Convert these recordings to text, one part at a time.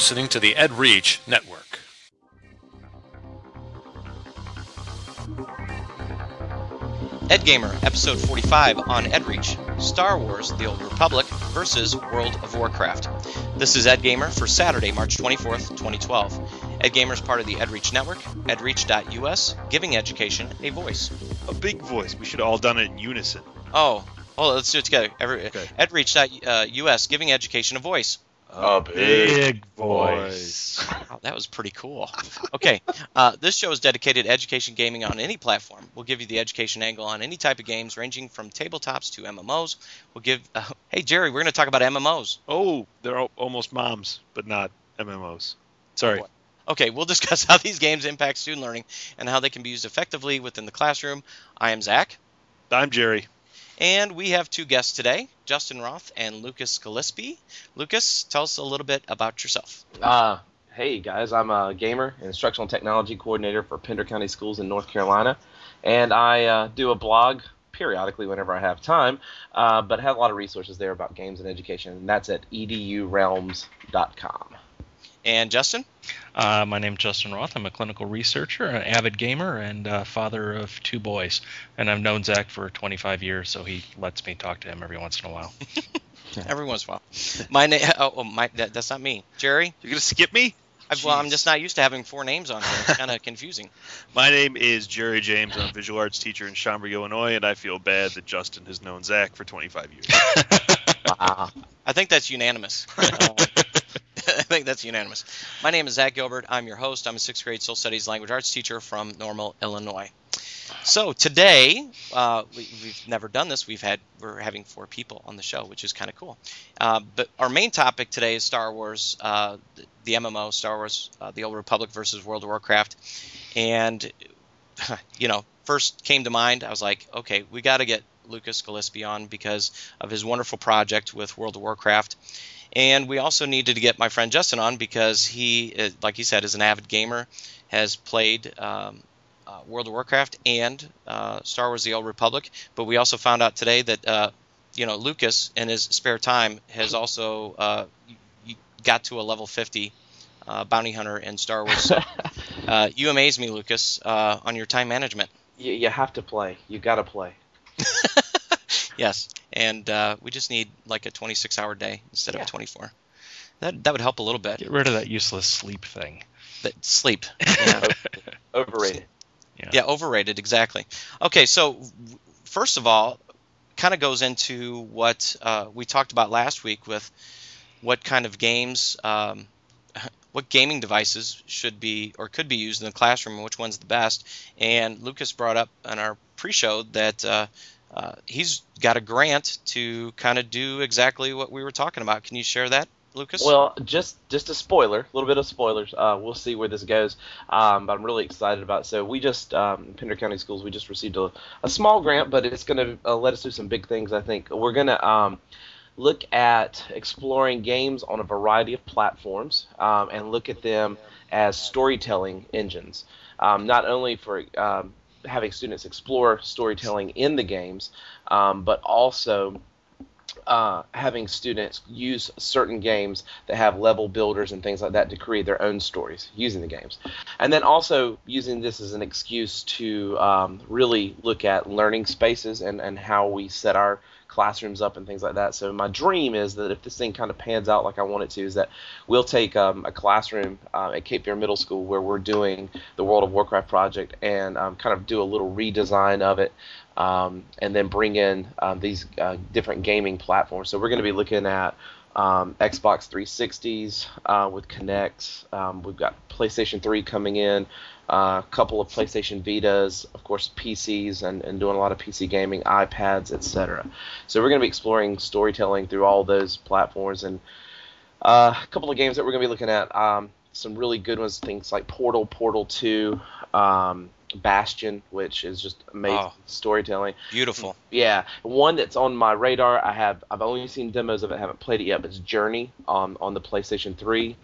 listening to the EdReach Network. Ed Gamer, episode 45 on EdReach Star Wars The Old Republic versus World of Warcraft. This is Ed Gamer for Saturday, March 24th, 2012. Ed Gamer is part of the EdReach network, edreach.us, giving education a voice. A big voice. We should have all done it in unison. Oh, well, let's do it together. Every, Okay. edreach.us, uh, giving education a voice. A big voice. Wow, that was pretty cool. Okay, uh, this show is dedicated to education gaming on any platform. We'll give you the education angle on any type of games, ranging from tabletops to MMOs. We'll give. Uh, hey Jerry, we're going to talk about MMOs. Oh, they're al- almost moms, but not MMOs. Sorry. Okay, we'll discuss how these games impact student learning and how they can be used effectively within the classroom. I am Zach, I'm Jerry. And we have two guests today, Justin Roth and Lucas Gillespie. Lucas, tell us a little bit about yourself. Uh, hey guys, I'm a gamer and instructional technology coordinator for Pender County Schools in North Carolina, and I uh, do a blog periodically whenever I have time, uh, but have a lot of resources there about games and education, and that's at edurealms.com. And Justin? Uh, my name's Justin Roth. I'm a clinical researcher, an avid gamer, and uh, father of two boys. And I've known Zach for 25 years, so he lets me talk to him every once in a while. Every once in a while. My name. Oh, oh, my. That, that's not me. Jerry. You're gonna skip me? I've, well, I'm just not used to having four names on here. It's kind of confusing. My name is Jerry James. I'm a visual arts teacher in Schaumburg, Illinois, and I feel bad that Justin has known Zach for 25 years. Wow. I think that's unanimous. Uh, I think that's unanimous. My name is Zach Gilbert. I'm your host. I'm a sixth grade social studies language arts teacher from Normal, Illinois. So today, uh, we, we've never done this. We've had we're having four people on the show, which is kind of cool. Uh, but our main topic today is Star Wars, uh, the, the MMO, Star Wars: uh, The Old Republic versus World of Warcraft, and you know, first came to mind. I was like, okay, we got to get Lucas Gillespie on because of his wonderful project with World of Warcraft. And we also needed to get my friend Justin on because he, uh, like he said, is an avid gamer, has played um, uh, World of Warcraft and uh, Star Wars: The Old Republic. But we also found out today that uh, you know Lucas, in his spare time, has also uh, got to a level 50 uh, bounty hunter in Star Wars. So, uh, you amaze me, Lucas, uh, on your time management. you, you have to play. You got to play. Yes, and uh, we just need like a 26-hour day instead of Yeah. a 24. That that would help a little bit. Get rid of that useless sleep thing. But sleep. Yeah. Overrated. yeah, overrated. Exactly. Okay, so first of all, kind of goes into what uh, we talked about last week with what kind of games, um, what gaming devices should be or could be used in the classroom, and which one's the best. And Lucas brought up in our pre-show that. Uh, uh, he's got a grant to kind of do exactly what we were talking about. Can you share that, Lucas? Well, just just a spoiler, a little bit of spoilers. Uh, we'll see where this goes, um, but I'm really excited about. It. So we just um, Pender County Schools, we just received a, a small grant, but it's going to uh, let us do some big things. I think we're going to um, look at exploring games on a variety of platforms um, and look at them as storytelling engines, um, not only for um, having students explore storytelling in the games, um, but also uh, having students use certain games that have level builders and things like that to create their own stories using the games. And then also using this as an excuse to um, really look at learning spaces and, and how we set our classrooms up and things like that. So my dream is that if this thing kind of pans out like I want it to, is that we'll take um, a classroom uh, at Cape Fear Middle School where we're doing the World of Warcraft project and um, kind of do a little redesign of it um, and then bring in um, these uh, different gaming platforms. So we're going to be looking at um, Xbox 360s uh, with Kinect. Um, we've got PlayStation 3 coming in, uh, a couple of PlayStation Vitas, of course PCs, and, and doing a lot of PC gaming, iPads, etc. So we're going to be exploring storytelling through all those platforms and uh, a couple of games that we're going to be looking at. Um, some really good ones, things like Portal, Portal 2, um, Bastion, which is just amazing Oh. storytelling. Beautiful. Yeah, one that's on my radar. I have I've only seen demos of it, haven't played it yet. But it's Journey on on the PlayStation 3.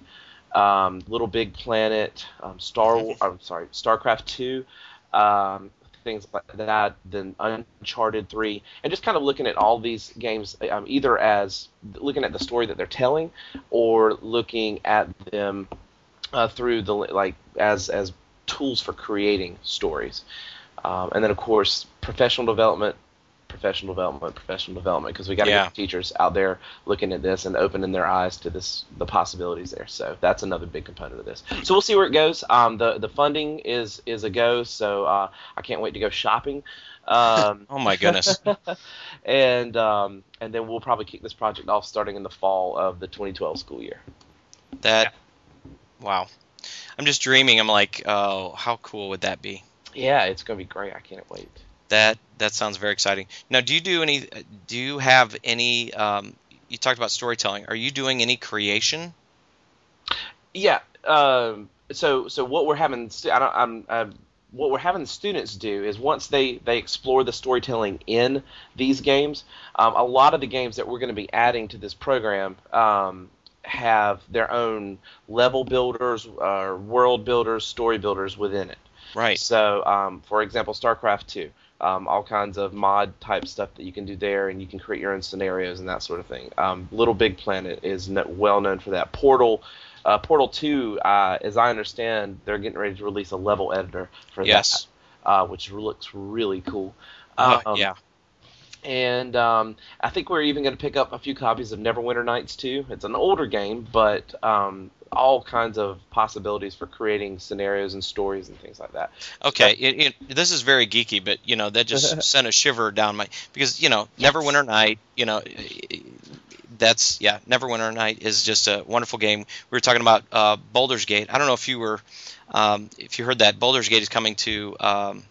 Um, Little Big Planet, um, Star. War- I'm sorry, StarCraft 2. Um, things like that, then Uncharted 3, and just kind of looking at all these games um, either as looking at the story that they're telling or looking at them uh, through the like as as tools for creating stories. Um, and then of course professional development, professional development, professional development, because we got to Yeah. get teachers out there looking at this and opening their eyes to this the possibilities there. So that's another big component of this. So we'll see where it goes. Um, the the funding is is a go. So uh, I can't wait to go shopping. Um, Oh my goodness. and um, and then we'll probably kick this project off starting in the fall of the 2012 school year. That wow. I'm just dreaming. I'm like, oh, how cool would that be? Yeah, it's gonna be great. I can't wait. That that sounds very exciting. Now, do you do any? Do you have any? Um, you talked about storytelling. Are you doing any creation? Yeah. Um, so so what we're having I don't, I'm, i what we're having students do is once they they explore the storytelling in these games, um, a lot of the games that we're going to be adding to this program um, have their own level builders, uh, world builders, story builders within it. Right. So, um, for example, StarCraft 2, um, all kinds of mod type stuff that you can do there, and you can create your own scenarios and that sort of thing. Um, Little Big Planet is well known for that. Portal, uh, Portal 2, uh, as I understand, they're getting ready to release a level editor for Yes. that, uh, which looks really cool. Uh, Um, yeah. And um, I think we're even going to pick up a few copies of Neverwinter Nights too. It's an older game, but um, all kinds of possibilities for creating scenarios and stories and things like that. Okay. It, it, this is very geeky, but you know that just sent a shiver down my because you know Neverwinter Night. You know. That's yeah. Neverwinter Night is just a wonderful game. We were talking about uh, Baldur's Gate. I don't know if you were, um, if you heard that Baldur's Gate is coming to um,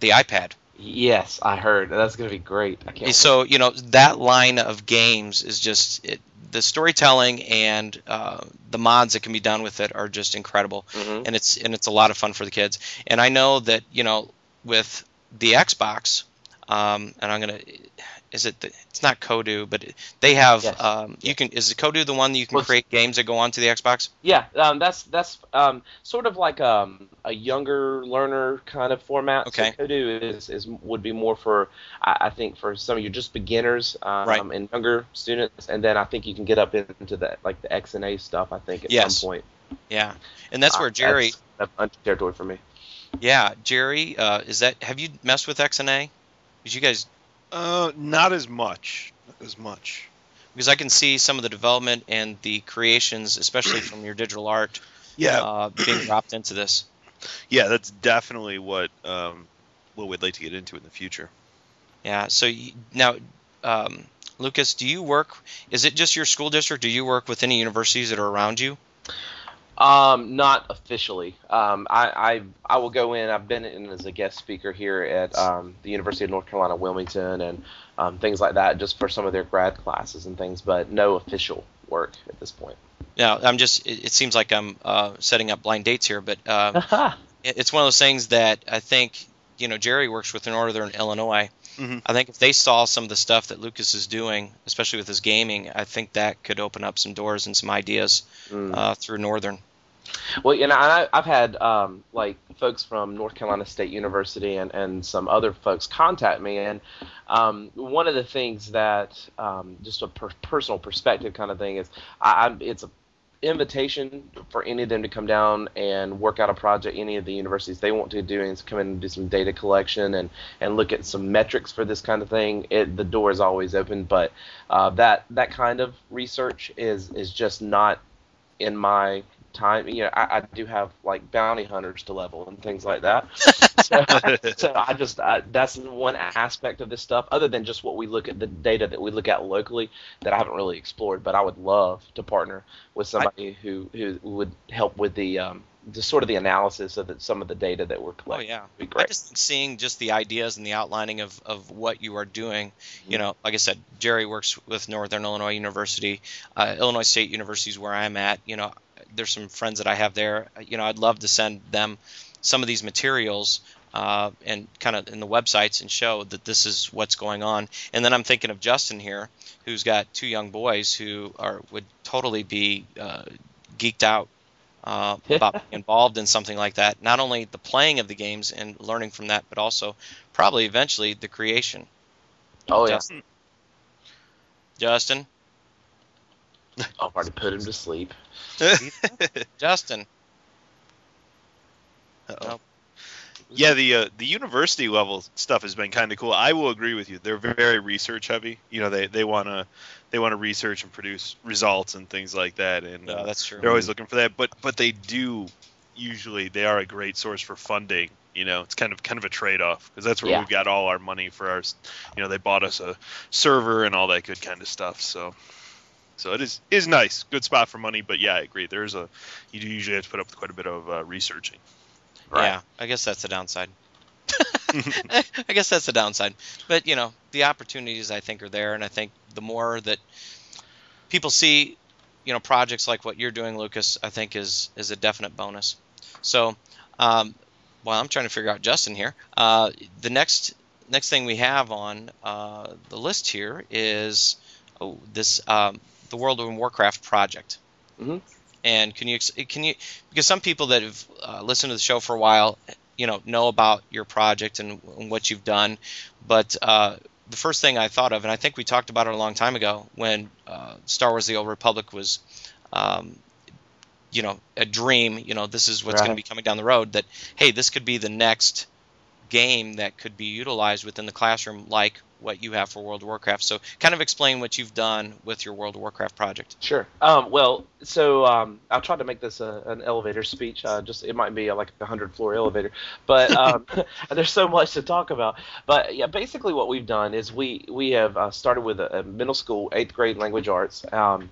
the iPad. Yes, I heard. That's going to be great. Can't. wait. So you know that line of games is just it, the storytelling and uh, the mods that can be done with it are just incredible, Mhm. and it's and it's a lot of fun for the kids. And I know that you know with the Xbox, um, and I'm gonna. Is it? The, it's not Kodu, but they have. Yes. Um, you can. Is it Kodu the one that you can Well, create games that go onto the Xbox? Yeah, um, that's that's um, sort of like um, a younger learner kind of format. Okay. So Kodu is, is would be more for I, I think for some of you just beginners um, Right. and younger students, and then I think you can get up into that like the XNA stuff. I think at Yes. some point. Yeah, and that's Uh, where Jerry. That's, that's territory for me. Yeah, Jerry. Uh, is that? Have you messed with XNA? Because you guys Uh, not as much. Not as much. because I can see some of the development and the creations, especially from your digital art, Yeah, uh, being dropped into this. yeah, that's definitely what um, what we'd like to get into in the future. Yeah. So you, now, um, Lucas, do you work? Is it just your school district? Do you work with any universities that are around you? Um, not officially. Um, I, I I will go in. I've been in as a guest speaker here at um, the University of North Carolina Wilmington and um, things like that, just for some of their grad classes and things, but no official work at this point. Now, I'm just. It, it seems like I'm uh, setting up blind dates here, but uh, it- it's one of those things that I think you know Jerry works with in Northern Illinois. Mhm. I think if they saw some of the stuff that Lucas is doing, especially with his gaming, I think that could open up some doors and some ideas Mm. uh, through Northern. Well, you know, I, I've had um, like folks from North Carolina State University and, and some other folks contact me, and um, one of the things that um, just a per- personal perspective kind of thing is, I, I'm, it's a invitation for any of them to come down and work out a project any of the universities they want to do and come in and do some data collection and, and look at some metrics for this kind of thing it, the door is always open. But uh, that that kind of research is is just not in my time you know I, I do have like bounty hunters to level and things like that so, so I just I, that's one aspect of this stuff other than just what we look at the data that we look at locally that I haven't really explored but I would love to partner with somebody who who would help with the um just sort of the analysis of some of the data that we're collecting. Oh collecting yeah, would be I great just think seeing just the ideas and the outlining of, of what you are doing. Mm-hmm. You know, like I said, Jerry works with Northern Illinois University, uh, Illinois State University is where I'm at. You know, there's some friends that I have there. You know, I'd love to send them some of these materials uh, and kind of in the websites and show that this is what's going on. And then I'm thinking of Justin here, who's got two young boys who are would totally be uh, geeked out uh, about being involved in something like that. Not only the playing of the games and learning from that, but also probably eventually the creation. Oh yeah. Justin. Justin. I've already put him to sleep. Justin. Nope. Yeah, the uh, the university level stuff has been kind of cool. I will agree with you. They're very research heavy. You know, they they want to they want to research and produce results and things like that. And Yeah, uh, that's true. they're always looking for that. But but they do usually they are a great source for funding. You know, it's kind of kind of a trade off because that's where Yeah. we've got all our money for our. You know, they bought us a server and all that good kind of stuff. So. So it is is nice, good spot for money, but yeah, I agree. There's a you do usually have to put up with quite a bit of uh, researching. Yeah, I guess that's the downside. I guess that's the downside. But you know, the opportunities I think are there, and I think the more that people see, you know, projects like what you're doing, Lucas, I think is is a definite bonus. So, um, while I'm trying to figure out Justin here, uh, the next next thing we have on uh, the list here is oh, this um, the World of Warcraft project. Mhm. And can you can you because some people that have uh, listened to the show for a while, you know, know about your project and, and what you've done, but uh, the first thing I thought of, and I think we talked about it a long time ago when uh, Star Wars: The Old Republic was, um, you know, a dream. You know, this is what's going to be coming down the road. That hey, this could be the next game that could be utilized within the classroom, like what you have for World of Warcraft. So, kind of explain what you've done with your World of Warcraft project. Sure. Um, well, so um, I'll try to make this a, an elevator speech. Uh, just it might be like a hundred floor elevator, but um, there's so much to talk about. But yeah, basically what we've done is we we have uh, started with a, a middle school eighth grade language arts. Um,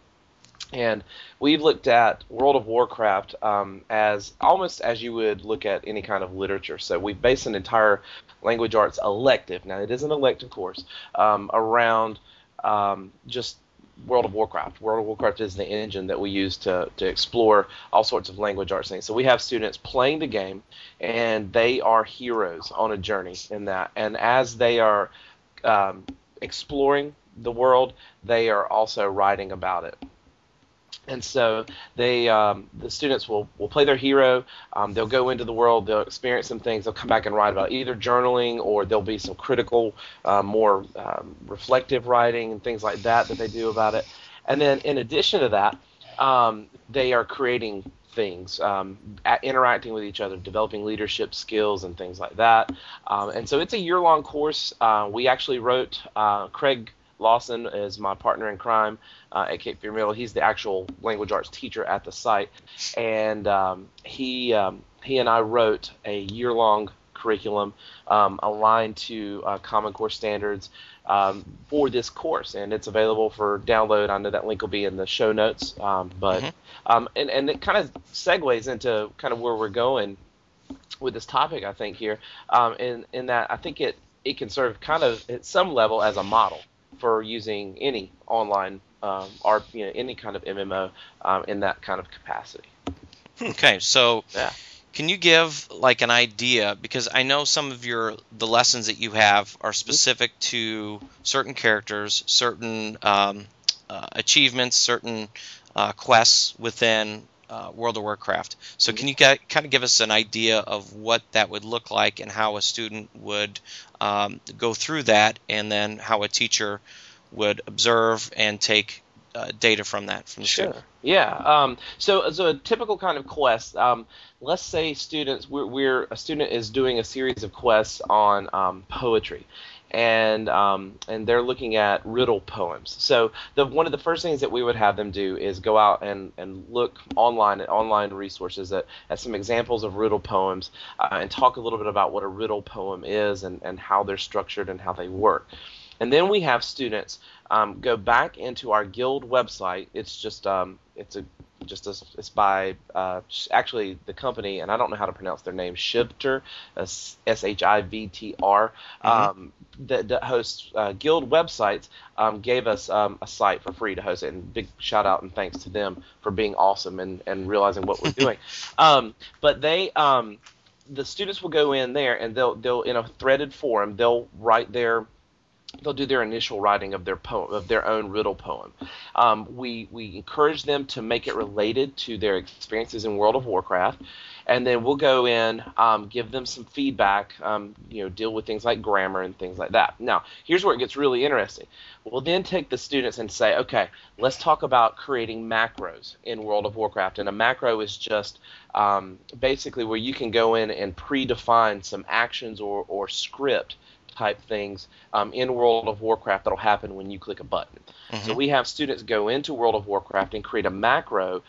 and we've looked at World of Warcraft um, as almost as you would look at any kind of literature. So we've based an entire language arts elective. Now it is an elective course um, around um, just World of Warcraft. World of Warcraft is the engine that we use to, to explore all sorts of language arts things. So we have students playing the game, and they are heroes on a journey in that. And as they are um, exploring the world, they are also writing about it. And so they, um, the students will, will play their hero. Um, they'll go into the world. They'll experience some things. They'll come back and write about either journaling or there'll be some critical, uh, more um, reflective writing and things like that that they do about it. And then in addition to that, um, they are creating things, um, interacting with each other, developing leadership skills and things like that. Um, and so it's a year-long course. Uh, we actually wrote uh, Craig Lawson is my partner in crime uh, at Cape Fear Middle. He's the actual language arts teacher at the site, and um, he um, he and I wrote a year long curriculum um, aligned to uh, Common Core standards um, for this course, and it's available for download. I know that link will be in the show notes, um, but Mhm. um, and and it kind of segues into kind of where we're going with this topic. I think here, um, in in that I think it it can serve kind of at some level as a model for using any online um, or you know any kind of MMO um, in that kind of capacity. Okay, so Yeah. can you give like an idea because I know some of your the lessons that you have are specific to certain characters, certain um, uh, achievements, certain uh, quests within uh, World of Warcraft. So can you get, kind of give us an idea of what that would look like and how a student would um, go through that, and then how a teacher would observe and take uh, data from that from the student? Yeah. Um, so, so a typical kind of quest. Um, let's say students, we're, we're a student is doing a series of quests on um, poetry, and um, and they're looking at riddle poems. So the one of the first things that we would have them do is go out and, and look online at online resources at, at some examples of riddle poems uh, and talk a little bit about what a riddle poem is and, and how they're structured and how they work. And then we have students um, go back into our guild website. It's just um, it's a just it's by uh, actually the company, and I don't know how to pronounce their name. Shivtr, S H I V T R, um, that, that hosts uh, guild websites, um, gave us um, a site for free to host it. And big shout out and thanks to them for being awesome and, and realizing what we're doing. um, but they um, the students will go in there and they'll they'll in a threaded forum they'll write their they'll do their initial writing of their poem of their own riddle poem. Um, we we encourage them to make it related to their experiences in World of Warcraft, and then we'll go in, um, give them some feedback, um, you know, deal with things like grammar and things like that. Now, here's where it gets really interesting. We'll then take the students and say, okay, let's talk about creating macros in World of Warcraft, and a macro is just um, basically where you can go in and predefine some actions or, or script type things um, in World of Warcraft that'll happen when you click a button. Mm-hmm. So we have students go into World of Warcraft and create a macro.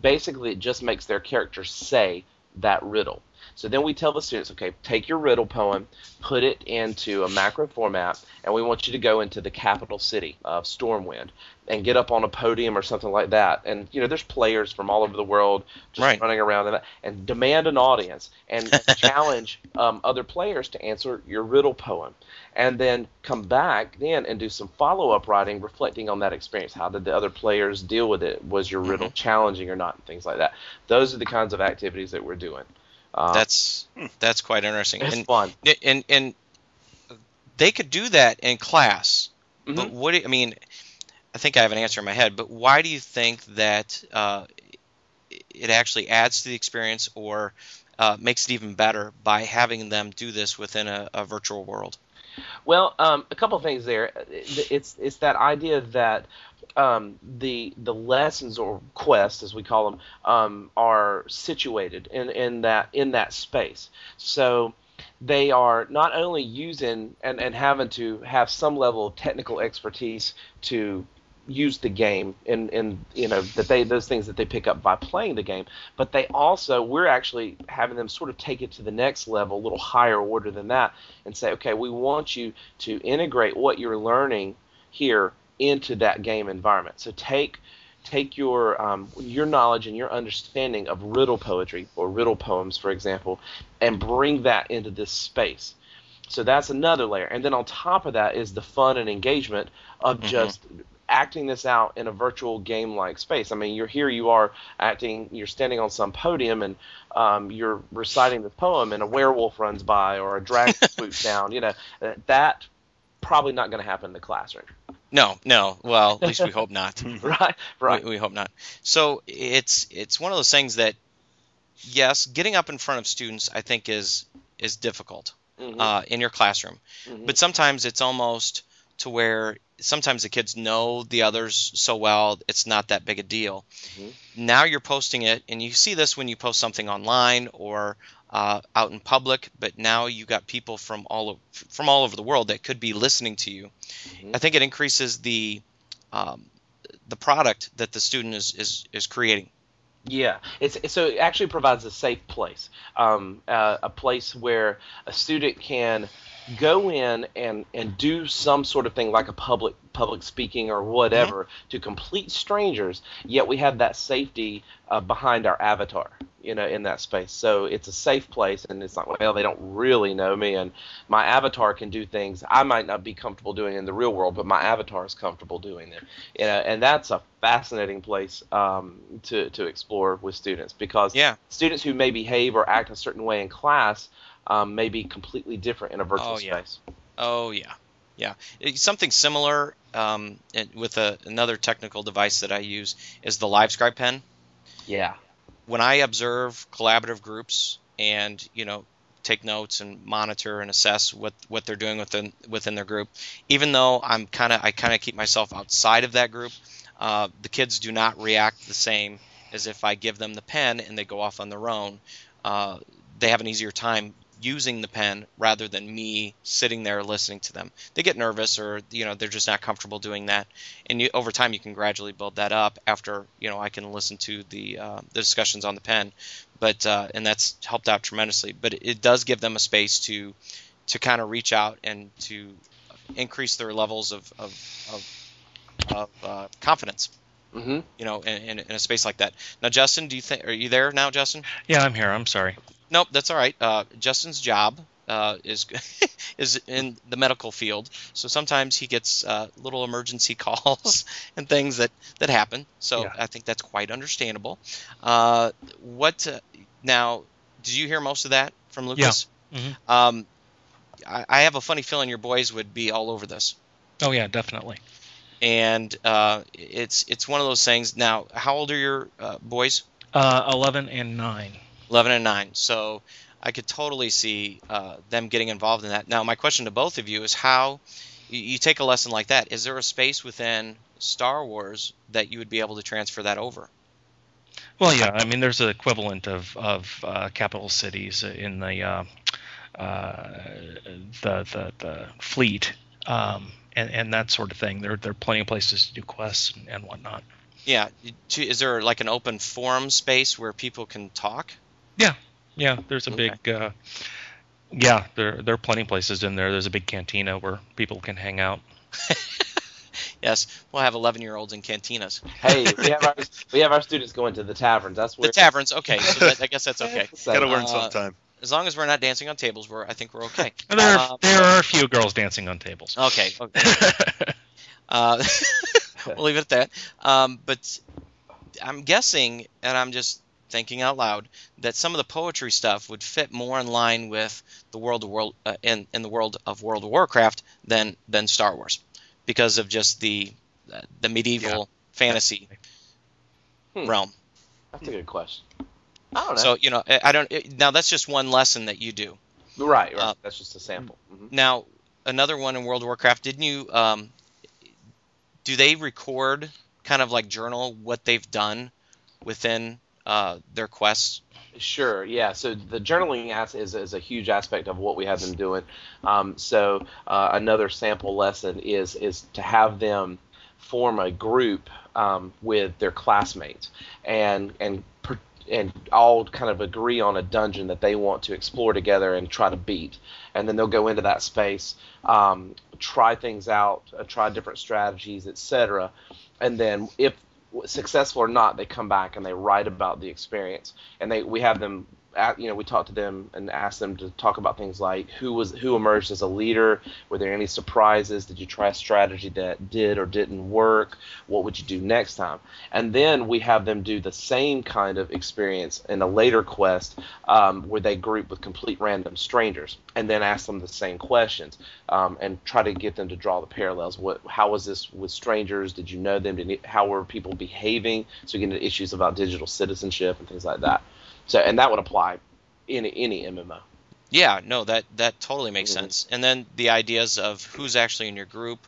Basically, it just makes their character say that riddle. So then we tell the students, okay, take your riddle poem, put it into a macro format, and we want you to go into the capital city of Stormwind and get up on a podium or something like that. And you know, there's players from all over the world just right. running around and, and demand an audience and challenge um, other players to answer your riddle poem. And then come back then and do some follow up writing reflecting on that experience. How did the other players deal with it? Was your riddle mm-hmm. challenging or not? And things like that. Those are the kinds of activities that we're doing. Uh, that's that's quite interesting. It's and, fun. And and they could do that in class. Mm-hmm. But what do you, I mean? I think I have an answer in my head. But why do you think that uh, it actually adds to the experience or uh, makes it even better by having them do this within a, a virtual world? Well, um, a couple things there. It's it's that idea that um, the the lessons or quests, as we call them, um, are situated in, in that in that space. So they are not only using and, and having to have some level of technical expertise to use the game and and you know that they those things that they pick up by playing the game but they also we're actually having them sort of take it to the next level a little higher order than that and say okay we want you to integrate what you're learning here into that game environment so take take your um, your knowledge and your understanding of riddle poetry or riddle poems for example and bring that into this space so that's another layer and then on top of that is the fun and engagement of mm-hmm. just acting this out in a virtual game like space. I mean, you're here, you are acting, you're standing on some podium and um, you're reciting the poem, and a werewolf runs by or a dragon swoops down. You know, that probably not going to happen in the classroom. No, no. Well, at least we hope not. right, right. We, we, hope not. So it's it's one of those things that, yes, getting up in front of students, I think is is difficult mm-hmm. uh, in your classroom, mm-hmm. but sometimes it's almost to where sometimes the kids know the others so well it's not that big a deal. Mm-hmm. Now you're posting it, and you see this when you post something online or uh, out in public. But now you got people from all of, from all over the world that could be listening to you. Mm-hmm. I think it increases the um, the product that the student is is, is creating. Yeah, it's so it actually provides a safe place, um, uh, a place where a student can go in and and do some sort of thing like a public public speaking or whatever to complete strangers yet we have that safety uh, behind our avatar you know in that space. So it's a safe place and it's not well they don't really know me and my avatar can do things i might not be comfortable doing in the real world but my avatar is comfortable doing them you know and that's a fascinating place um, to to explore with students because yeah. students who may behave or act a certain way in class um, may be completely different in a virtual oh, yeah. space. Oh yeah, yeah. It's something similar um, with a, another technical device that I use is the LiveScribe pen. Yeah. When I observe collaborative groups and you know take notes and monitor and assess what, what they're doing within within their group, even though I'm kind of I kind of keep myself outside of that group, uh, the kids do not react the same as if I give them the pen and they go off on their own. Uh, they have an easier time using the pen rather than me sitting there listening to them. They get nervous or you know they're just not comfortable doing that, and you, over time you can gradually build that up. After you know I can listen to the uh, the discussions on the pen, but uh, and that's helped out tremendously. But it, it does give them a space to to kind of reach out and to increase their levels of of, of, of uh, confidence. Mm-hmm. You know, in, in, in, a space like that. Now, Justin, do you think are you there now, Justin? Yeah, I'm here. I'm sorry. Nope, that's all right. Uh, Justin's job uh, is is in the medical field, so sometimes he gets uh, little emergency calls and things that that happen. So yeah. I think that's quite understandable. Uh, what uh, now? Did you hear most of that from Lucas? Yeah. Mm-hmm. Um, I, I, have a funny feeling your boys would be all over this. Oh yeah, definitely. and uh, it's it's one of those things. Now, how old are your uh, boys? Uh, Eleven and nine. 11 and 9. So I could totally see uh, them getting involved in that. Now, my question to both of you is how you, you take a lesson like that. Is there a space within Star Wars that you would be able to transfer that over? Well, yeah. I mean, there's an equivalent of of uh, capital cities in the uh, uh, the, the the fleet um, and and that sort of thing. There there are plenty of places to do quests and, and whatnot. Yeah. Is there like an open forum space where people can talk? Yeah, yeah. there's a Okay. big. Uh, yeah, there there are plenty of places in there. There's a big cantina where people can hang out. Yes. We'll have 11 year olds in cantinas. Hey, we have our we have our students going to the taverns. That's where The taverns. Okay. So that, I guess that's okay. So, Gotta learn Uh, sometime. As long as we're not dancing on tables, we're I think we're okay. And there Uh, are, there are a few girls dancing on tables. Okay. okay. Uh, we'll leave it at that. Um, but I'm guessing, and I'm just thinking out loud, that some of the poetry stuff would fit more in line with the world of world uh, in in the world of World of Warcraft than than Star Wars, because of just the uh, the medieval fantasy Hmm. realm. That's a good question. I don't know. So you know, I I don't. It, now that's just one lesson that you do. right, right. uh, That's just a sample. hmm Now, another one in World of Warcraft, didn't you? Um, do they record kind of like journal what they've done within uh, their quests? Sure, yeah. So the journaling as is, is a huge aspect of what we have them doing. Um, so uh, another sample lesson is is to have them form a group um, with their classmates and and and all kind of agree on a dungeon that they want to explore together and try to beat. And then they'll go into that space, um, try things out, uh, try different strategies, etc. And then if successful or not, they come back and they write about the experience. And they we have them, you know, we talk to them and ask them to talk about things like who was who emerged as a leader. Were there any surprises? Did you try a strategy that did or didn't work? What would you do next time? And then we have them do the same kind of experience in a later quest um, where they group with complete random strangers and then ask them the same questions um, and try to get them to draw the parallels. What, how was this with strangers? Did you know them? Did how were people behaving? So you get into issues about digital citizenship and things like that. So and that would apply in any MMO. Yeah, no, that that totally makes Mhm. sense. And then the ideas of who's actually in your group,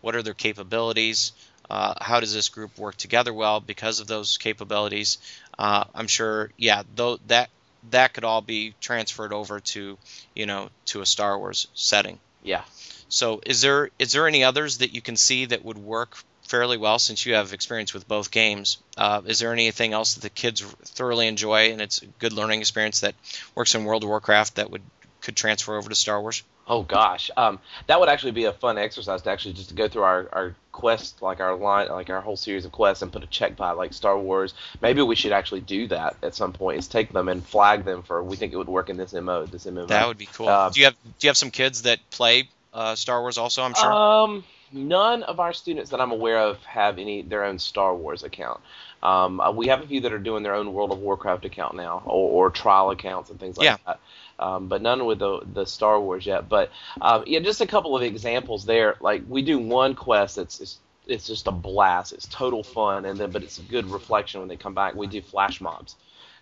what are their capabilities, uh, how does this group work together well because of those capabilities. Uh, I'm sure, yeah, though that that could all be transferred over to, you know, to a Star Wars setting. Yeah. So is there is there any others that you can see that would work fairly well since you have experience with both games? Uh, is there anything else that the kids thoroughly enjoy and it's a good learning experience that works in World of Warcraft that would could transfer over to Star Wars? Oh gosh, um, that would actually be a fun exercise to actually just to go through our, our quest, like our line, like our whole series of quests, and put a check by like Star Wars. Maybe we should actually do that at some point. Is take them and flag them for we think it would work in this MO, this MMO. That would be cool. Uh, do you have do you have some kids that play uh, Star Wars also? I'm sure. Um, none of our students that I'm aware of have any their own Star Wars account. Um, uh, we have a few that are doing their own World of Warcraft account now, or, or trial accounts and things like Yeah. that. Um, but none with the the Star Wars yet. But um, yeah, just a couple of examples there. Like we do one quest that's it's, it's just a blast. It's total fun, and then but it's a good reflection when they come back. We do flash mobs.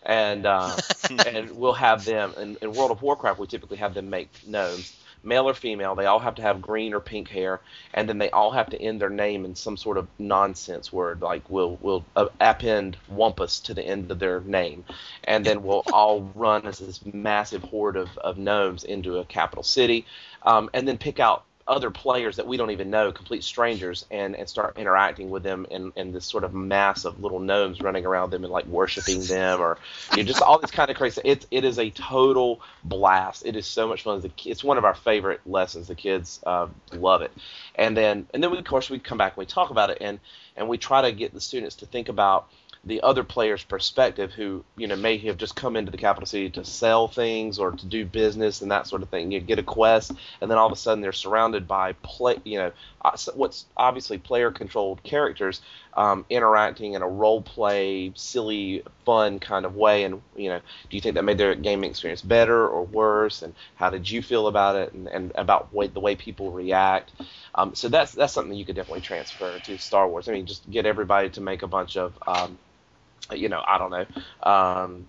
And uh, and we'll have them in, in World of Warcraft. We typically have them make gnomes, male or female. They all have to have green or pink hair, and then they all have to end their name in some sort of nonsense word, like we'll we'll uh, append Wampus to the end of their name, and then we'll all run as this massive horde of, of gnomes into a capital city, um, and then pick out other players that we don't even know, complete strangers, and, and start interacting with them in, in this sort of mass of little gnomes running around them and like worshiping them, or you know, just all this kind of crazy. It it is a total blast. It is so much fun. It's one of our favorite lessons. The kids uh, love it, and then and then we, of course we come back and we talk about it, and and we try to get the students to think about the other player's perspective who you know may have just come into the capital city to sell things or to do business and that sort of thing you get a quest and then all of a sudden they're surrounded by play you know uh, what's obviously player controlled characters um, interacting in a role play silly fun kind of way. And you know do you think that made their gaming experience better or worse? And how did you feel about it? And, and about way, the way people react. Um, so that's that's something you could definitely transfer to Star Wars. I mean, just get everybody to make a bunch of, um, you know, I don't know, um,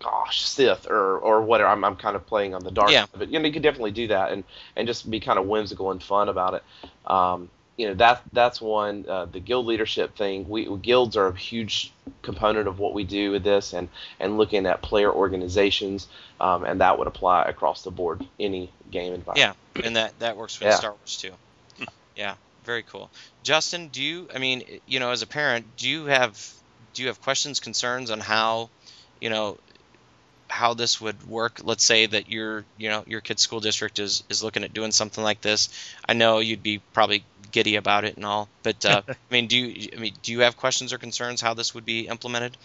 gosh, Sith or or whatever. I'm, I'm kind of playing on the dark, Yeah. but you know, you could definitely do that and and just be kind of whimsical and fun about it. Um, you know that that's one uh, the guild leadership thing. We guilds are a huge component of what we do with this, and and looking at player organizations, um, and that would apply across the board any game environment. Yeah, and that that works with Yeah. Star Wars too. Yeah, very cool. Justin, do you? I mean, you know, as a parent, do you have do you have questions, concerns on how, you know, how this would work? Let's say that your you know your kid's school district is is looking at doing something like this. I know you'd be probably giddy about it and all, but uh, I mean, do you? I mean, do you have questions or concerns how this would be implemented?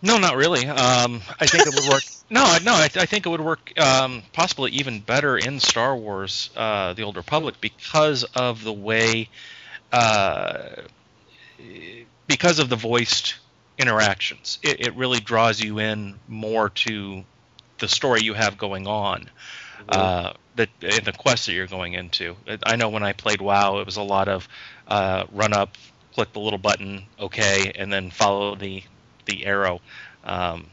No, not really. Um, I think it would work. No, no, I, I think it would work um, possibly even better in Star Wars: uh, The Old Republic because of the way, uh, because of the voiced interactions. It, it really draws you in more to the story you have going on. Uh, the in the quest that you're going into. I know when I played WoW, it was a lot of uh, run up, click the little button, okay, and then follow the the arrow. Um,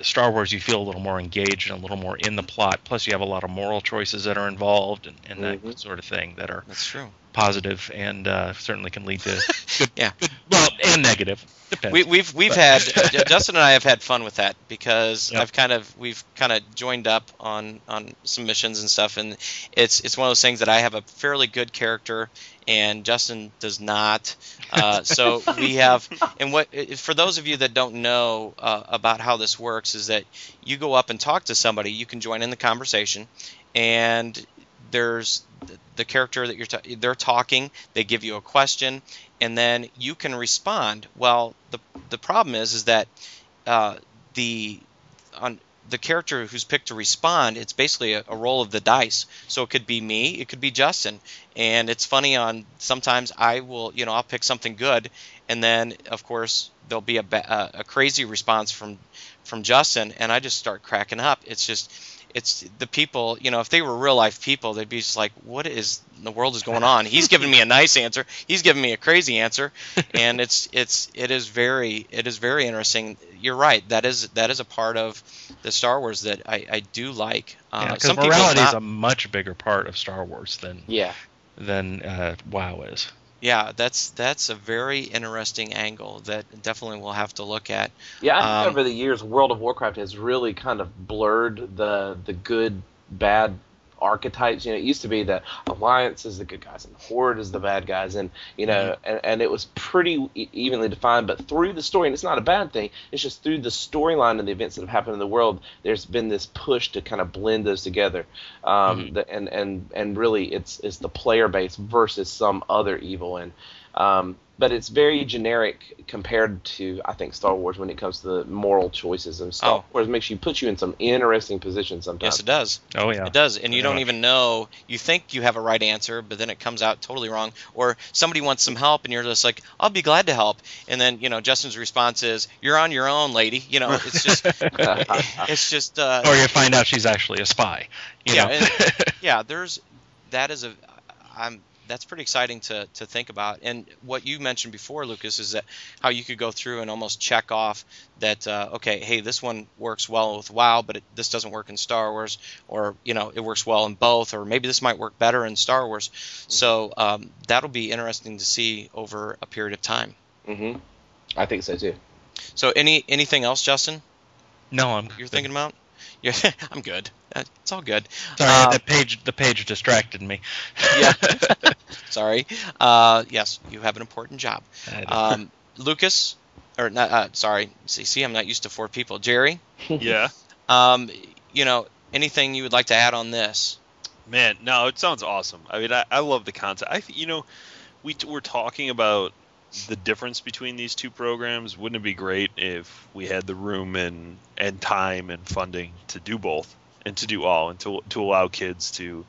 Star Wars, you feel a little more engaged and a little more in the plot. Plus, you have a lot of moral choices that are involved and, and that Mhm. sort of thing that are That's true. Positive and uh, certainly can lead to Yeah. well, and negative. Depends. We, we've we've had uh, Justin and I have had fun with that because Yep. I've kind of we've kind of joined up on on some missions and stuff, and it's it's one of those things that I have a fairly good character and Justin does not. Uh, so we have, and what for those of you that don't know uh, about how this works is that you go up and talk to somebody, you can join in the conversation, and there's the- character that you're ta- they're talking, they give you a question, and then you can respond. Well, the the problem is is that uh, the on the character who's picked to respond, it's basically a, a roll of the dice. So it could be me, it could be Justin, and it's funny. On sometimes I will, you know, I'll pick something good, and then of course there'll be a a, a crazy response from from Justin, and I just start cracking up. It's just it's the people, you know, if they were real life people, they'd be just like, "What is the world is going on?" He's giving me a nice answer. He's giving me a crazy answer, and it's it's it is very it is very interesting. You're right. That is that is a part of the Star Wars that I, I do like. Uh, people morality is a much bigger part of Star Wars than Yeah. than uh, WoW is. Yeah, that's that's a very interesting angle that definitely we'll have to look at. Yeah, I think Um, over the years, World of Warcraft has really kind of blurred the the good bad archetypes. You know, it used to be that Alliance is the good guys and Horde is the bad guys, and you know, and, and it was pretty evenly defined. But through the story, and it's not a bad thing. It's just through the storyline and the events that have happened in the world, there's been this push to kind of blend those together. Um, the, and and and really, it's it's the player base versus some other evil, and um, but it's very generic compared to I think Star Wars when it comes to the moral choices and Star Oh. Wars makes you put you in some interesting positions sometimes. Yes, it does. Oh yeah. It does, and you Very don't even know. You think you have a right answer, but then it comes out totally wrong. Or somebody wants some help, and you're just like, "I'll be glad to help." And then you know Justin's response is, "You're on your own, lady." You know, it's just, it's just. Uh, or you find out she's actually a spy. You yeah, know? and, yeah. There's that is a, I'm that's pretty exciting to to think about. And what you mentioned before, Lucas, is that how you could go through and almost check off that uh, okay, hey, this one works well with WoW, but it, this doesn't work in Star Wars, or you know, it works well in both, or maybe this might work better in Star Wars. So um, that'll be interesting to see over a period of time. Mm-hmm. I think so too. So any anything else, Justin? no, I'm. You're thinking about? Yeah, I'm good. Uh, It's all good. Sorry, Uh, the page the page distracted me. Yeah. Sorry. Uh, yes, you have an important job. Um, Lucas, or not? Uh, sorry. See, see, I'm not used to four people. Jerry, yeah. um, you know, anything you would like to add on this? Man, no, it sounds awesome. I mean, I, I love the concept. I, you know, we t- we're talking about the difference between these two programs. Wouldn't it be great if we had the room and and time and funding to do both and to do all and to to allow kids to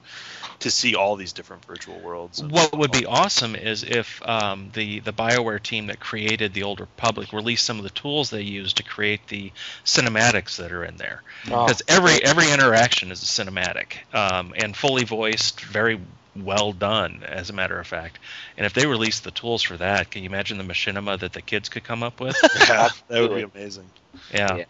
to see all these different virtual worlds. What would be awesome is if um, the the Bioware team that created the Old Republic released some of the tools they use to create the cinematics that are in there. Oh, Because every every interaction is a cinematic um, and fully voiced, very well done, as a matter of fact. And if they released the tools for that, can you imagine the machinima that the kids could come up with? Yeah, that would be amazing. Yeah. Yeah.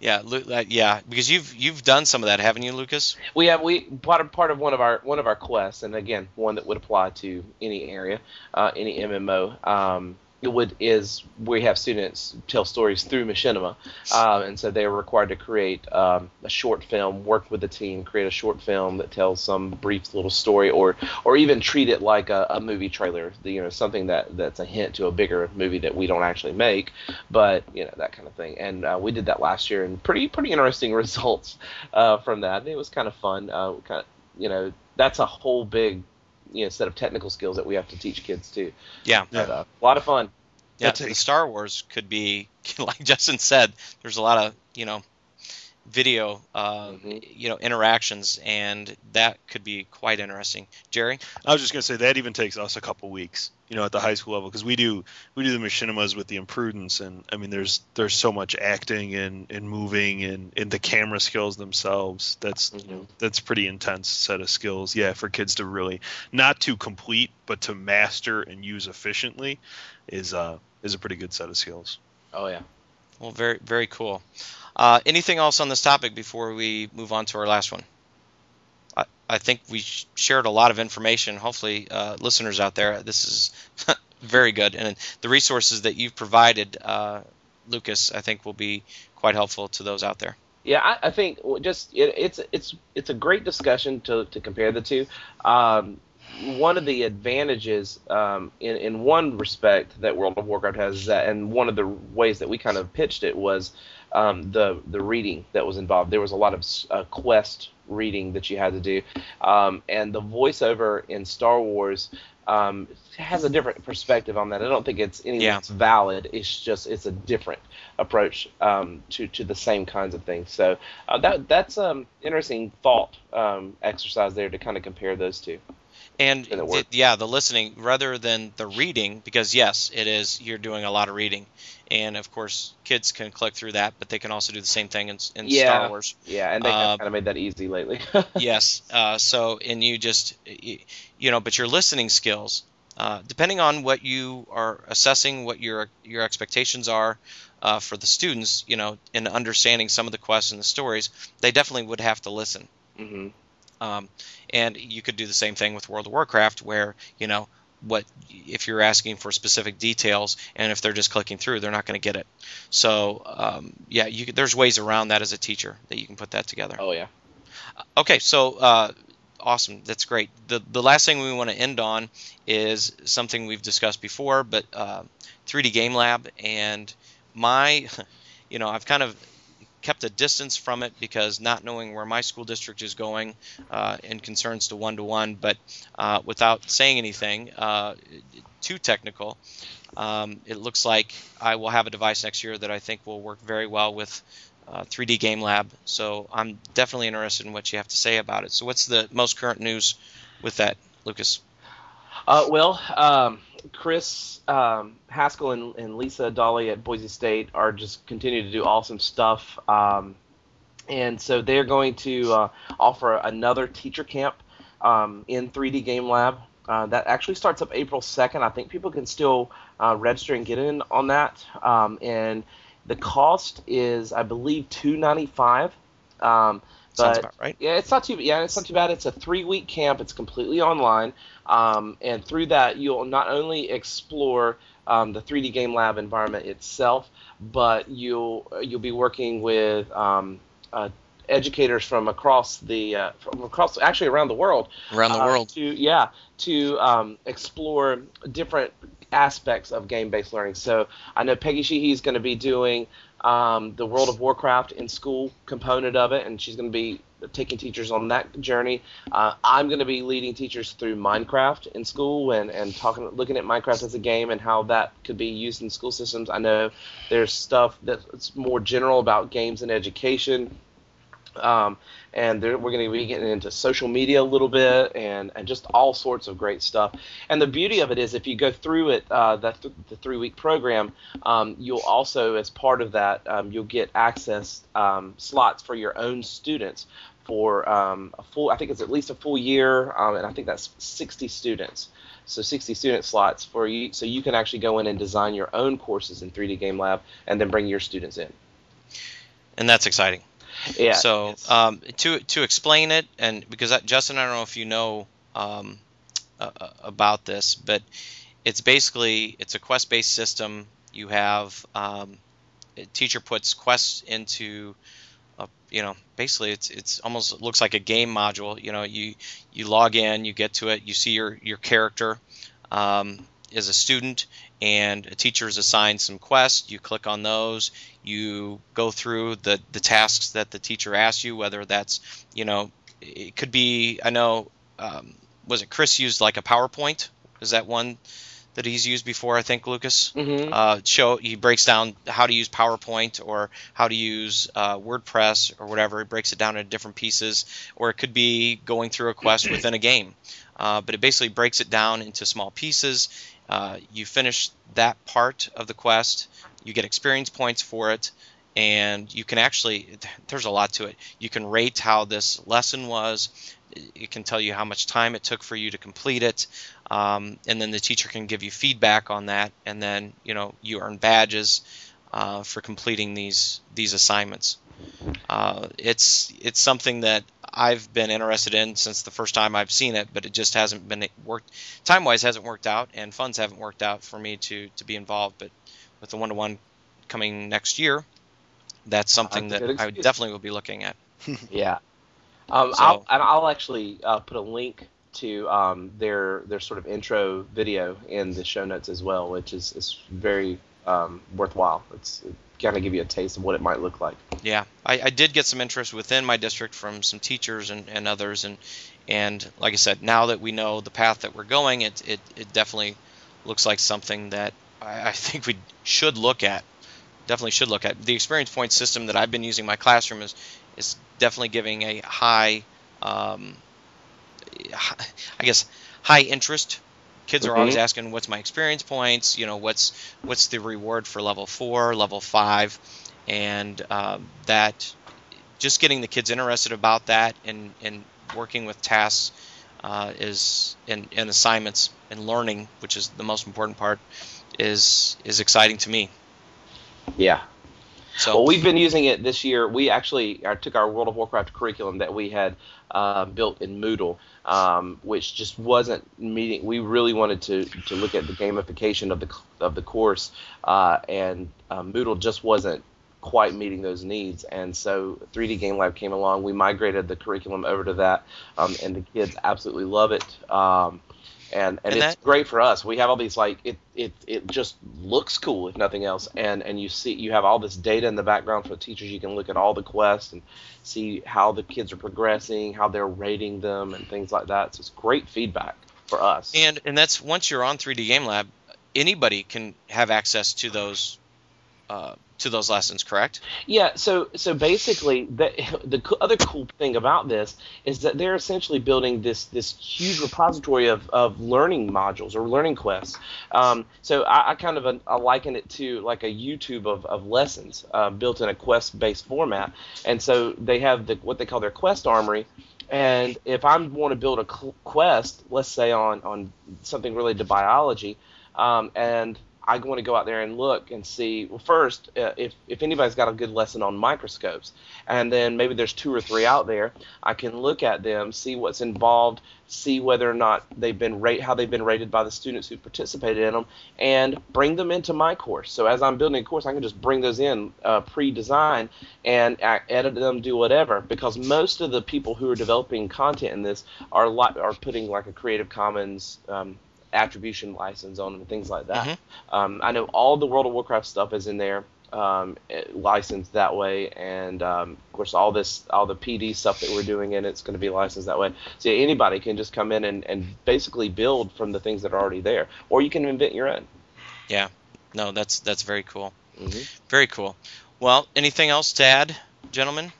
Yeah, uh, yeah, because you've you've done some of that, haven't you, Lucas? we have we part of part of one of our one of our quests, and again, one that would apply to any area, uh, any MMO. Um, would is we have students tell stories through Machinima, um, and so they are required to create um, a short film, work with the team, create a short film that tells some brief little story, or or even treat it like a, a movie trailer. You know, something that that's a hint to a bigger movie that we don't actually make, but you know that kind of thing. And uh, we did that last year, and pretty pretty interesting results uh, from that. And it was kind of fun. Uh, kind of you know that's a whole big you know set of technical skills that we have to teach kids too. Yeah. But, uh, a lot of fun. Yeah, the Star Wars could be like Justin said. There's a lot of you know video uh, Mhm. you know interactions, and that could be quite interesting. Jerry, I was just gonna say that even takes us a couple weeks, you know, at the high school level because we do we do the machinimas with the imprudence, and I mean, there's there's so much acting and, and moving and, and the camera skills themselves. That's Mhm. that's pretty intense set of skills. Yeah, for kids to really not to complete, but to master and use efficiently is uh is a pretty good set of skills. Oh yeah. Well, very very cool. Uh, anything else on this topic before we move on to our last one? I, I think we shared a lot of information. Hopefully, uh, listeners out there, this is very good, and the resources that you've provided, uh, Lucas, I think will be quite helpful to those out there. Yeah, I, I think just it, it's it's it's a great discussion to, to compare the two. Um, one of the advantages, um, in in one respect, that World of Warcraft has, is that, and one of the ways that we kind of pitched it was um, the the reading that was involved. There was a lot of uh, quest reading that you had to do, um, and the voiceover in Star Wars um, has a different perspective on that. I don't think it's anything Yeah. that's valid. It's just it's a different approach um, to to the same kinds of things. So uh, that that's um interesting thought um, exercise there to kind of compare those two. And the- yeah, the listening rather than the reading, because yes, it is. You're doing a lot of reading, and of course, kids can click through that, but they can also do the same thing in, in Yeah. Star Wars. Yeah, and they Uh, kind of made that easy lately. yes. Uh, so, and you just, you know, but your listening skills, uh, depending on what you are assessing, what your your expectations are uh, for the students, you know, in understanding some of the quests and the stories, they definitely would have to listen. hmm Um, and you could do the same thing with World of Warcraft, where you know what if you're asking for specific details, and if they're just clicking through, they're not going to get it. So um, yeah, you there's ways around that as a teacher that you can put that together. Oh yeah. Okay, so uh, awesome, that's great. The the last thing we want to end on is something we've discussed before, but uh, 3D Game Lab and my, you know, I've kind of kept a distance from it because not knowing where my school district is going uh, in concerns to one to one, but uh, without saying anything uh, too technical, um, it looks like I will have a device next year that I think will work very well with uh, 3D Game Lab. So I'm definitely interested in what you have to say about it. So what's the most current news with that, Lucas? Uh, well, um, Chris um, Haskell and, and Lisa Dawley at Boise State are just continuing to do awesome stuff. Um, and so they're going to uh, offer another teacher camp um, in 3D Game Lab. Uh, that actually starts up April 2nd. I think people can still uh, register and get in on that. Um, and the cost is, I believe, 295 um, Sounds about right. yeah, it's not too yeah, it's not too bad. It's a three week camp. It's completely online, um, and through that you'll not only explore um, the 3D Game Lab environment itself, but you'll you'll be working with um, uh, educators from across the uh, from across actually around the world Around the uh, world. to yeah to um, explore different aspects of game-based learning. So I know Peggy Sheehy is going to be doing um, the World of Warcraft in school component of it, and she's going to be taking teachers on that journey. Uh, I'm going to be leading teachers through Minecraft in school and, and talking, looking at Minecraft as a game and how that could be used in school systems. I know there's stuff that's more general about games and education um, and we're going to be getting into social media a little bit and, and just all sorts of great stuff. And the beauty of it is, if you go through it, uh, that th- the three week program, um, you'll also, as part of that, um, you'll get access um, slots for your own students for um, a full, I think it's at least a full year, um, and I think that's 60 students. So 60 student slots for you, so you can actually go in and design your own courses in 3D Game Lab, and then bring your students in. And that's exciting. Yeah. So um, to to explain it, and because Justin, I don't know if you know um, uh, about this, but it's basically it's a quest based system. You have um, teacher puts quests into a, you know basically it's it's almost looks like a game module. You know you you log in, you get to it, you see your your character. Um, as a student and a teacher is assigned some quests. You click on those. You go through the the tasks that the teacher asks you whether that's you know it could be i know um, was it chris used like a powerpoint? Is that one that he's used before i think lucas? Mm-hmm. uh, show he breaks down how to use powerpoint or how to use uh, wordpress or whatever. It breaks it down into different pieces. Or it could be going through a quest within a game. Uh, but it basically breaks it down into small pieces uh, you finish that part of the quest, you get experience points for it, and you can actually, there's a lot to it. You can rate how this lesson was, it can tell you how much time it took for you to complete it, um, and then the teacher can give you feedback on that, and then you know you earn badges uh, for completing these these assignments. Uh, it's it's something that I've been interested in since the first time I've seen it, but it just hasn't been worked time wise hasn't worked out, and funds haven't worked out for me to to be involved. But with the one to one coming next year, that's something that I definitely will be looking at. yeah, um, so, I'll, and I'll actually uh, put a link to um, their their sort of intro video in the show notes as well, which is is very um, worthwhile. It's it kind of give you a taste of what it might look like. Yeah, I, I did get some interest within my district from some teachers and, and others, and and like I said, now that we know the path that we're going, it it, it definitely looks like something that I, I think we should look at. Definitely should look at the experience point system that I've been using in my classroom is is definitely giving a high, um, I guess, high interest kids are always mm-hmm. asking what's my experience points? You know what's what's the reward for level four level five? And uh, that just getting the kids interested about that and and working with tasks uh, is and, and assignments and learning which is the most important part is is exciting to me. Yeah so well, we've been using it this year. We actually uh, took our World of Warcraft curriculum that we had uh, built in Moodle, um, which just wasn't meeting. We really wanted to, to look at the gamification of the of the course, uh, and uh, Moodle just wasn't quite meeting those needs. And so 3D Game Lab came along. We migrated the curriculum over to that, um, and the kids absolutely love it. Um, and and, and it's that, great for us. We have all these like it it it just looks cool if nothing else, and and you see you have all this data in the background for teachers. You can look at all the quests and see how the kids are progressing, how they're rating them, and things like that. So it's great feedback for us. And and that's once you're on 3D Game Lab, anybody can have access to those uh, to those lessons, correct? Yeah. So so basically, the the other cool thing about this is that they're essentially building this this huge repository of, of learning modules or learning quests. Um, so I, I kind of uh, I liken it to like a YouTube of, of lessons uh, built in a quest based format. And so they have the what they call their quest armory. And if I want to build a quest, let's say on on something related to biology, um, and I want to go out there and look and see. Well, first, uh, if if anybody's got a good lesson on microscopes, and then maybe there's two or three out there, I can look at them, see what's involved, see whether or not they've been rate how they've been rated by the students who participated in them, and bring them into my course. So as I'm building a course, I can just bring those in uh, pre-designed and edit them, do whatever. Because most of the people who are developing content in this are li- are putting like a Creative Commons um, attribution license on them and things like that. Mm-hmm. Um, I know all the World of Warcraft stuff is in there. um, eh, licensed that way, and um, of course all this all the PD stuff that we're doing in it's going to be licensed that way. So anybody can just come in and, and basically build from the things that are already there, or you can invent your own. Yeah. No, that's that's very cool. hmm Very cool. Well, anything else to add, gentlemen?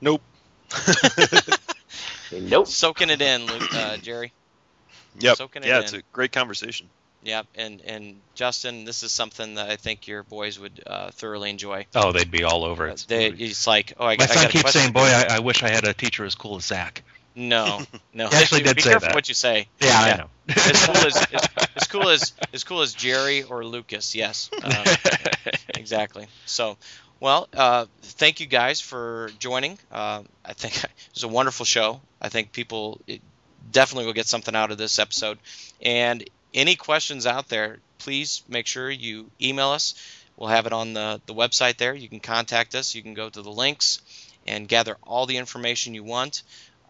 Nope. Nope. Soaking it in, Luke, uh, Jerry. Yep. Soaking it yeah, in. it's a great conversation. Yep. And and Justin, this is something that I think your boys would uh, thoroughly enjoy. Oh, they'd be all over it. They, it's like, oh, I, My I got son a keeps saying, "Boy. I, I wish I had a teacher as cool as Zach." No, no. He actually did Be say careful that. what you say. Yeah, Yeah. I know. As cool as, as, as cool as as cool as Jerry or Lucas. Yes. Um, exactly. So, well, uh, thank you guys for joining. Uh, I think it was a wonderful show. I think people it definitely will get something out of this episode. And any questions out there, please make sure you email us. We'll have it on the, the website there. You can contact us. You can go to the links and gather all the information you want.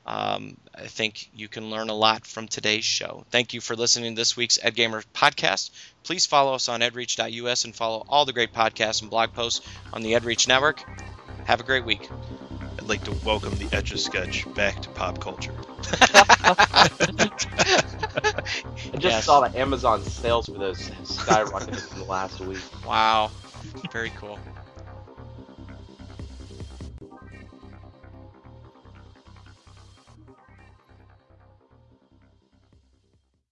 Um, I think you can learn a lot from today's show. Thank you for listening to this week's EdGamer podcast. Please follow us on edreach.us and follow all the great podcasts and blog posts on the EdReach network. Have a great week. I'd like to welcome the Etch a Sketch back to pop culture. I just Yes. saw that Amazon sales for those skyrocketed in the last week. Wow. Very cool.